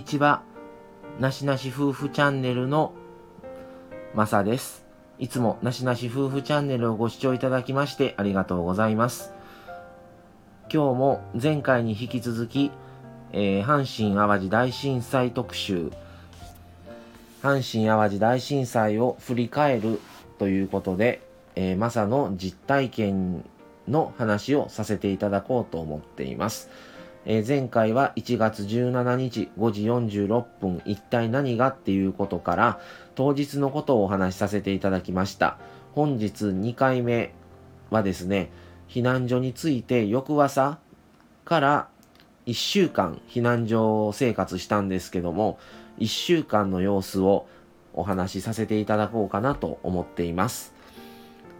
にちは。なしなし夫婦チャンネルのまさです。いつもなしなし夫婦チャンネルをご視聴いただきましてありがとうございます。今日も前回に引き続き、えー、阪神淡路大震災特集、阪神淡路大震災を振り返るということで、えー、マサの実体験の話をさせていただこうと思っています。えー、前回は1月17日5時46分一体何がっていうことから当日のことをお話しさせていただきました。本日2回目はですね、避難所について翌朝から1週間避難所生活したんですけども、1週間の様子をお話しさせていただこうかなと思っています。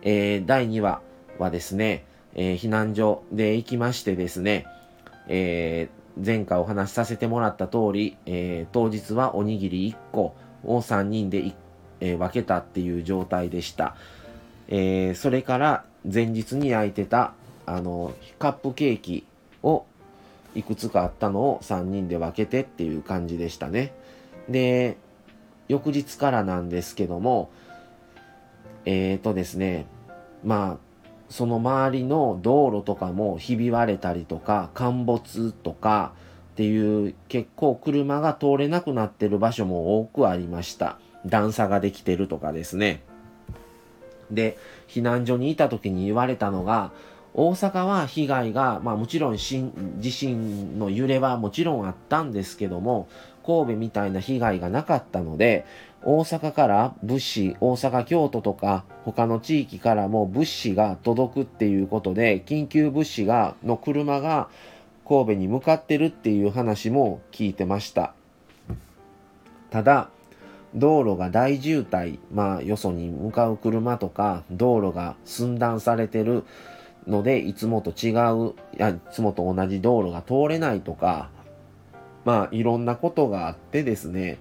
えー、第2話はですね、えー、避難所で行きましてですね、えー、前回お話しさせてもらった通り、えー、当日はおにぎり1個を3人で、えー、分けたっていう状態でした。えそれから前日に焼いてたあのカップケーキをいくつかあったのを3人で分けてっていう感じでしたね。で、翌日からなんですけども、えっ、ー、とですね、まあ、その周りの道路とかもひび割れたりとか陥没とかっていう結構車が通れなくなってる場所も多くありました。段差ができてるとかですね。で避難所にいた時に言われたのが大阪は被害が、まあ、もちろん地震の揺れはもちろんあったんですけども神戸みたいな被害がなかったので大阪から物資、大阪、京都とか他の地域からも物資が届くっていうことで、緊急物資が、の車が神戸に向かってるっていう話も聞いてました。ただ、道路が大渋滞、まあよそに向かう車とか道路が寸断されてるので、いつもと違う、いやいつもと同じ道路が通れないとか、まあいろんなことがあってですね、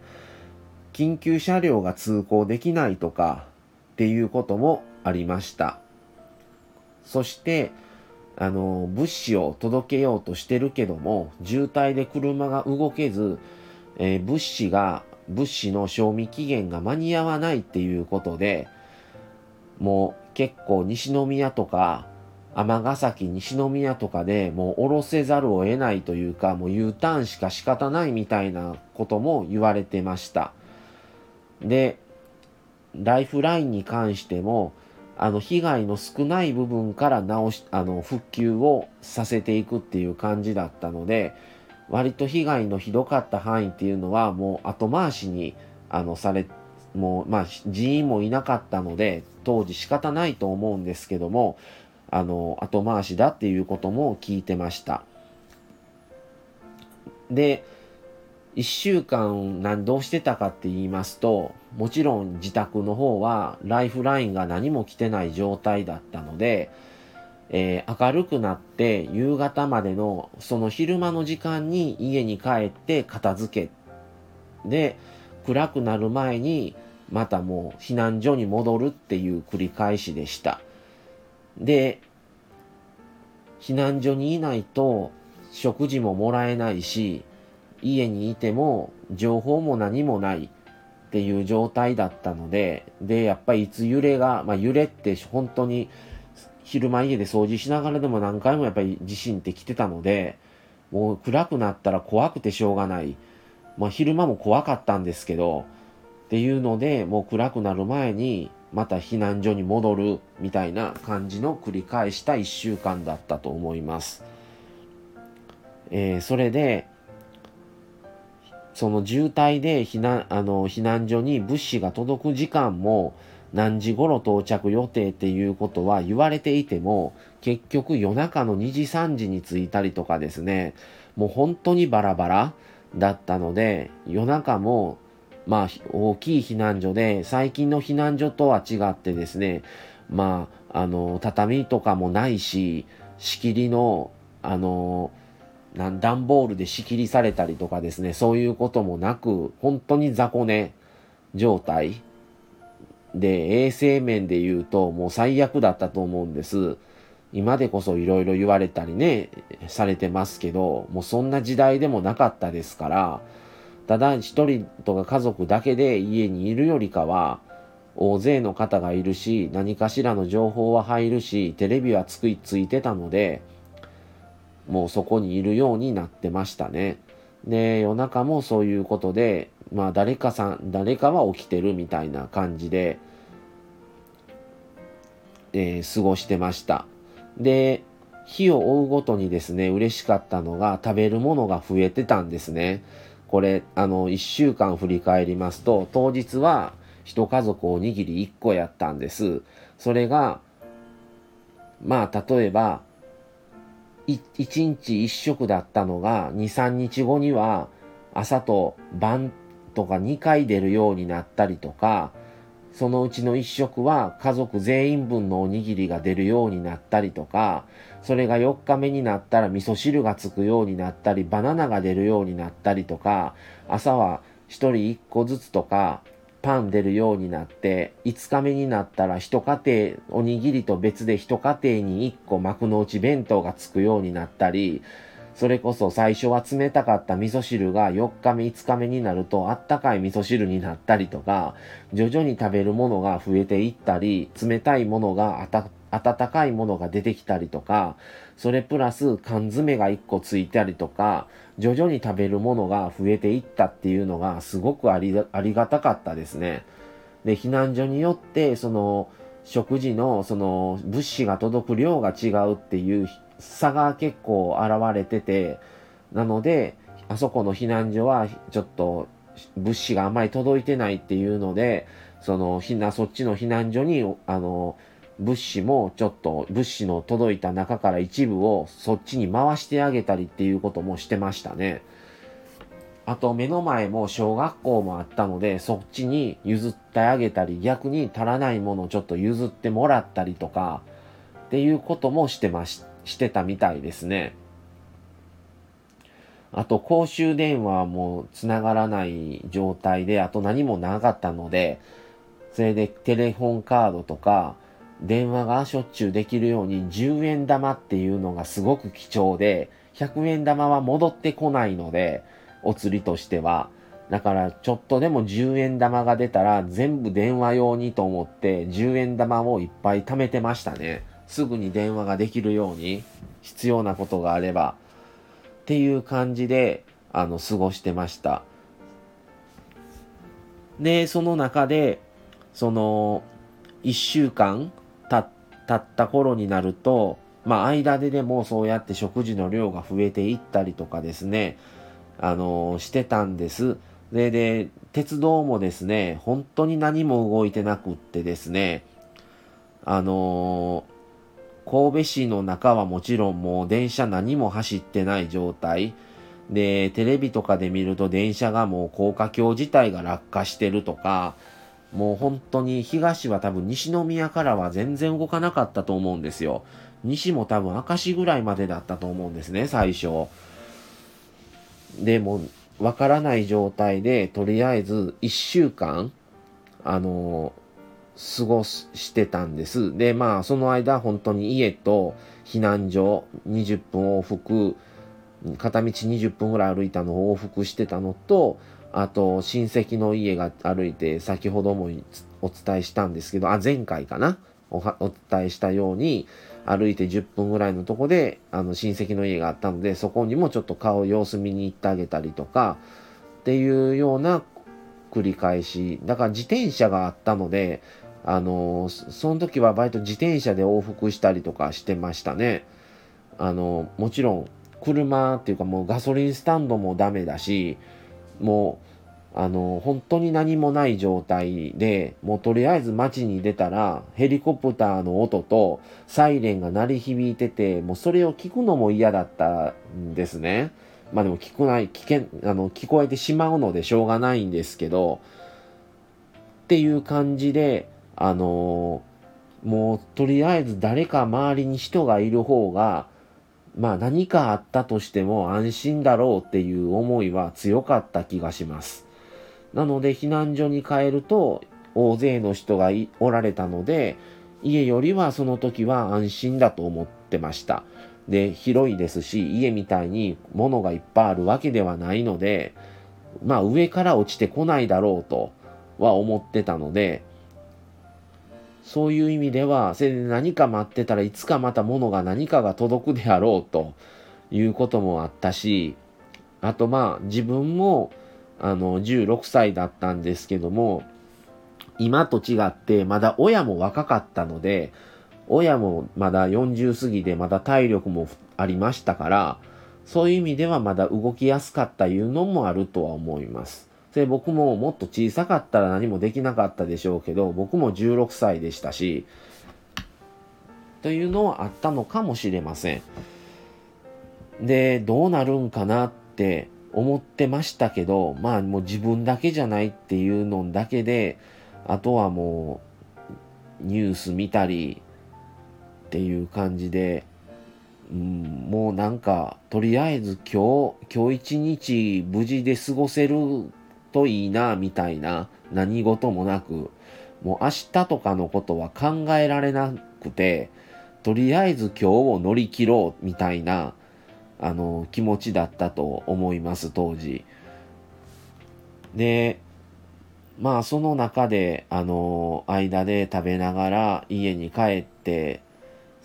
緊急車両が通行できないとかっていうこともありました。そして、あの、物資を届けようとしてるけども、渋滞で車が動けず、えー、物資が、物資の賞味期限が間に合わないっていうことで、もう結構西宮とか、尼崎西宮とかでもう降ろせざるを得ないというか、もう U ターンしか仕方ないみたいなことも言われてました。で、ライフラインに関しても、あの、被害の少ない部分から直し、あの、復旧をさせていくっていう感じだったので、割と被害のひどかった範囲っていうのは、もう後回しに、あの、され、もう、まあ、人員もいなかったので、当時仕方ないと思うんですけども、あの、後回しだっていうことも聞いてました。で、1週間何どうしてたかって言いますと、もちろん自宅の方はライフラインが何も来てない状態だったので、えー、明るくなって夕方までのその昼間の時間に家に帰って片付け。で、暗くなる前にまたもう避難所に戻るっていう繰り返しでした。で、避難所にいないと食事ももらえないし、家にいても情報も何もないっていう状態だったので、で、やっぱりいつ揺れが、まあ揺れって本当に昼間家で掃除しながらでも何回もやっぱり地震って来てたので、もう暗くなったら怖くてしょうがない。まあ昼間も怖かったんですけど、っていうので、もう暗くなる前にまた避難所に戻るみたいな感じの繰り返した1週間だったと思います。えー、それで、その渋滞で避難あの避難所に物資が届く時間も何時頃到着予定っていうことは言われていても結局夜中の2時3時に着いたりとかですねもう本当にバラバラだったので夜中もまあ大きい避難所で最近の避難所とは違ってですねまああの畳とかもないし仕切りのあのなん段ボールで仕切りされたりとかですね、そういうこともなく、本当に雑魚寝状態で、衛生面で言うともう最悪だったと思うんです。今でこそいろいろ言われたりね、されてますけど、もうそんな時代でもなかったですから、ただ一人とか家族だけで家にいるよりかは大勢の方がいるし何かしらの情報は入るしテレビはつくついてたのでもうそこにいるようになってましたね。で夜中もそういうことでまあ誰かさん誰かは起きてるみたいな感じで、えー、過ごしてました。で日を追うごとにですね嬉しかったのが食べるものが増えてたんですね。これあの1週間振り返りますと当日は一家族おにぎり1個やったんです。それがまあ例えば1日1食だったのが23日後には朝と晩とか2回出るようになったりとかそのうちの1食は家族全員分のおにぎりが出るようになったりとかそれが4日目になったら味噌汁がつくようになったりバナナが出るようになったりとか朝は1人1個ずつとかパン出るようになって5日目になったら一家庭おにぎりと別で一家庭に1個幕の内弁当がつくようになったりそれこそ最初は冷たかった味噌汁が4日目5日目になるとあったかい味噌汁になったりとか徐々に食べるものが増えていったり冷たいものが温かいものが出てきたりとかそれプラス缶詰が1個ついたりとか徐々に食べるものが増えていったっていうのがすごくありありがたかったですね。で避難所によってその食事のその物資が届く量が違うっていう差が結構現れてて、なので、あそこの避難所はちょっと物資があんまり届いてないっていうので、その、ひな、そっちの避難所に、あの、物資もちょっと物資の届いた中から一部をそっちに回してあげたりっていうこともしてましたね。あと目の前も小学校もあったのでそっちに譲ってあげたり逆に足らないものをちょっと譲ってもらったりとかっていうこともしてまししてたみたいですね。あと公衆電話も繋がらない状態で、あと何もなかったので、それでテレホンカードとか電話がしょっちゅうできるように10円玉っていうのがすごく貴重で、100円玉は戻ってこないので、お釣りとしては。だからちょっとでも10円玉が出たら全部電話用にと思って10円玉をいっぱい貯めてましたね。すぐに電話ができるように必要なことがあればっていう感じであの過ごしてました。でその中でその1週間たった頃になるとまあ間ででもそうやって食事の量が増えていったりとかですねあのしてたんです。でで鉄道もですね本当に何も動いてなくってですねあのー神戸市の中はもちろんもう電車何も走ってない状態。で、テレビとかで見ると電車がもう高架橋自体が落下してるとか、もう本当に東は多分西宮からは全然動かなかったと思うんですよ。西も多分明石ぐらいまでだったと思うんですね、最初。でも、わからない状態で、とりあえず1週間、あの過ごしてたんです。で、まあ、その間、本当に家と避難所20分往復、片道20分ぐらい歩いたのを往復してたのと、あと、親戚の家が歩いて、先ほどもお伝えしたんですけど、あ、前回かな？おお伝えしたように、歩いて10分ぐらいのとこで、あの、親戚の家があったので、そこにもちょっと顔様子見に行ってあげたりとか、っていうような繰り返し。だから自転車があったので、あのその時はバイト自転車で往復したりとかしてましたね。あのもちろん車っていうかもうガソリンスタンドもダメだしもうあの本当に何もない状態でもうとりあえず街に出たらヘリコプターの音とサイレンが鳴り響いててもうそれを聞くのも嫌だったんですね。まあでも聞こない危険あの聞こえてしまうのでしょうがないんですけどっていう感じであのもうとりあえず誰か周りに人がいる方が、まあ何かあったとしても安心だろうっていう思いは強かった気がします。なので避難所に帰ると大勢の人がおられたので、家よりはその時は安心だと思ってました。で、広いですし、家みたいに物がいっぱいあるわけではないので、まあ上から落ちてこないだろうとは思ってたので、そういう意味では、それで何か待ってたらいつかまた物が何かが届くであろうということもあったし、あとまあ自分もあの16歳だったんですけども、今と違ってまだ親も若かったので、親もまだ40過ぎでまだ体力もありましたから、そういう意味ではまだ動きやすかったいうのもあるとは思います。で、僕ももっと小さかったら何もできなかったでしょうけど、僕も16歳でしたし、というのはあったのかもしれません。で、どうなるんかなって思ってましたけど、まあもう自分だけじゃないっていうのだけで、あとはもうニュース見たりっていう感じで、うん、もうなんか、とりあえず今日、今日一日無事で過ごせるといいな、みたいな、何事もなく、もう明日とかのことは考えられなくて、とりあえず今日を乗り切ろう、みたいな、あの、気持ちだったと思います、当時。で、まあその中で、あの、間で食べながら家に帰って、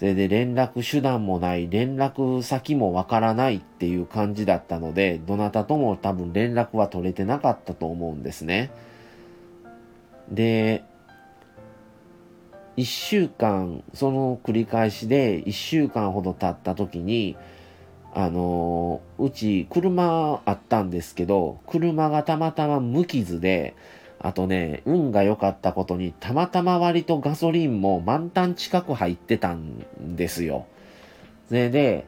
それで連絡手段もない、連絡先もわからないっていう感じだったので、どなたとも多分連絡は取れてなかったと思うんですね。で、一週間、その繰り返しで一週間ほど経った時に、あのうち車あったんですけど、車がたまたま無傷で、あとね、運が良かったことに、たまたま割とガソリンも満タン近く入ってたんですよ。それで、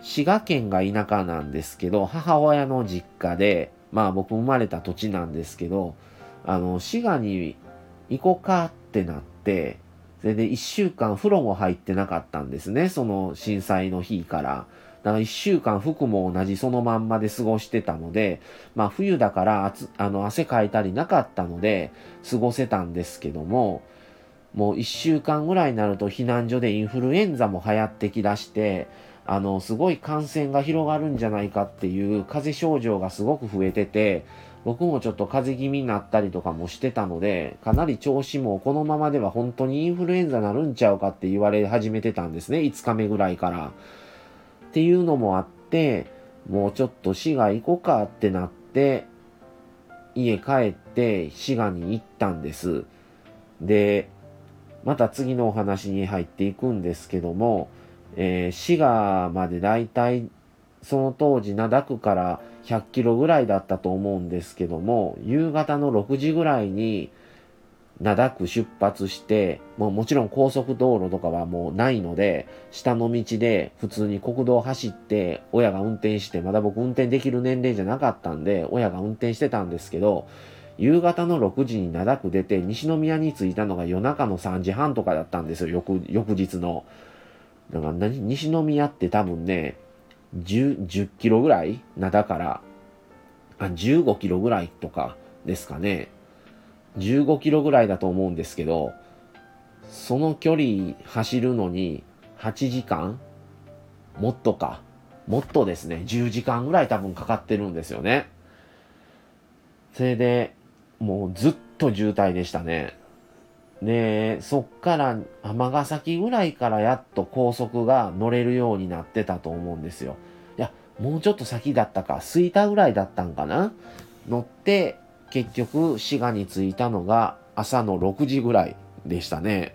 滋賀県が田舎なんですけど、母親の実家で、まあ僕生まれた土地なんですけど、あの、滋賀に行こうかってなって、それで一週間風呂も入ってなかったんですね、その震災の日から。だから一週間服も同じそのまんまで過ごしてたので、まあ冬だからあの汗かいたりなかったので過ごせたんですけども、もう一週間ぐらいになると避難所でインフルエンザも流行ってきだして、あの、すごい感染が広がるんじゃないかっていう風邪症状がすごく増えてて、僕もちょっと風邪気味になったりとかもしてたので、かなり調子もこのままでは本当にインフルエンザなるんちゃうかって言われ始めてたんですね、5日目ぐらいから。っていうのもあって、もうちょっと滋賀行こうかってなって、家帰って滋賀に行ったんです。で、また次のお話に入っていくんですけども、えー、滋賀までだいたいその当時灘区から100キロぐらいだったと思うんですけども、夕方の6時ぐらいに灘区出発して、もうもちろん高速道路とかはもうないので、下の道で普通に国道走って、親が運転して、まだ僕運転できる年齢じゃなかったんで、親が運転してたんですけど、夕方の6時に灘区出て、西宮に着いたのが夜中の3時半とかだったんですよ、翌翌日の。だから何西宮って多分ね、10, 10キロぐらい？灘から、あ、15キロぐらいとかですかね。15キロぐらいだと思うんですけど、その距離走るのに8時間？もっとか？もっとですね、10時間ぐらい多分かかってるんですよね。それで、もうずっと渋滞でしたね。で、そっから尼崎ぐらいからやっと高速が乗れるようになってたと思うんですよ。いや、もうちょっと先だったか、吹田ぐらいだったんかな？乗って、結局滋賀に着いたのが朝の6時ぐらいでしたね。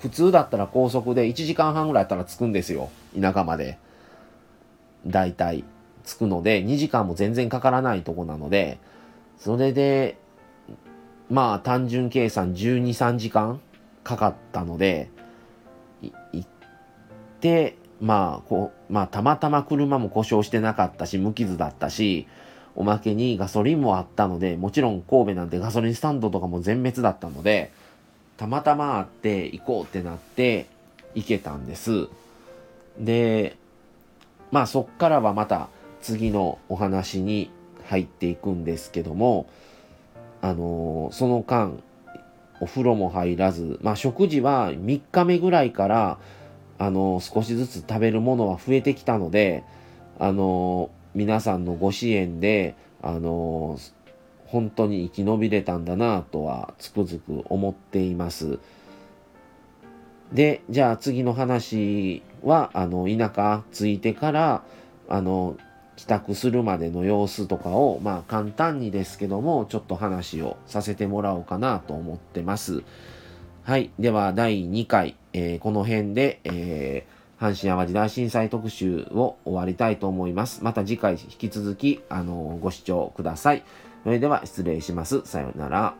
普通だったら高速で1時間半ぐらいやったら着くんですよ。田舎まで。だいたい着くので、2時間も全然かからないとこなので、それで、まあ単純計算12、3時間かかったので、行って、まあ、こう、まあたまたま車も故障してなかったし、無傷だったし、おまけにガソリンもあったので、もちろん神戸なんてガソリンスタンドとかも全滅だったので、たまたまあって行こうってなって行けたんです。で、まあそっからはまた次のお話に入っていくんですけども、あのー、その間、お風呂も入らず、まあ食事は3日目ぐらいから、あのー、少しずつ食べるものは増えてきたので、あのー皆さんのご支援で、あの本当に生き延びれたんだなとはつくづく思っています。で、じゃあ次の話は、あの、田舎着いてから、あの、帰宅するまでの様子とかを、まあ簡単にですけども、ちょっと話をさせてもらおうかなと思ってます。はい。では、第2回、えー、この辺で、えー、阪神淡路大震災特集を終わりたいと思います。また次回引き続き、あの、ご視聴ください。それでは失礼します。さようなら。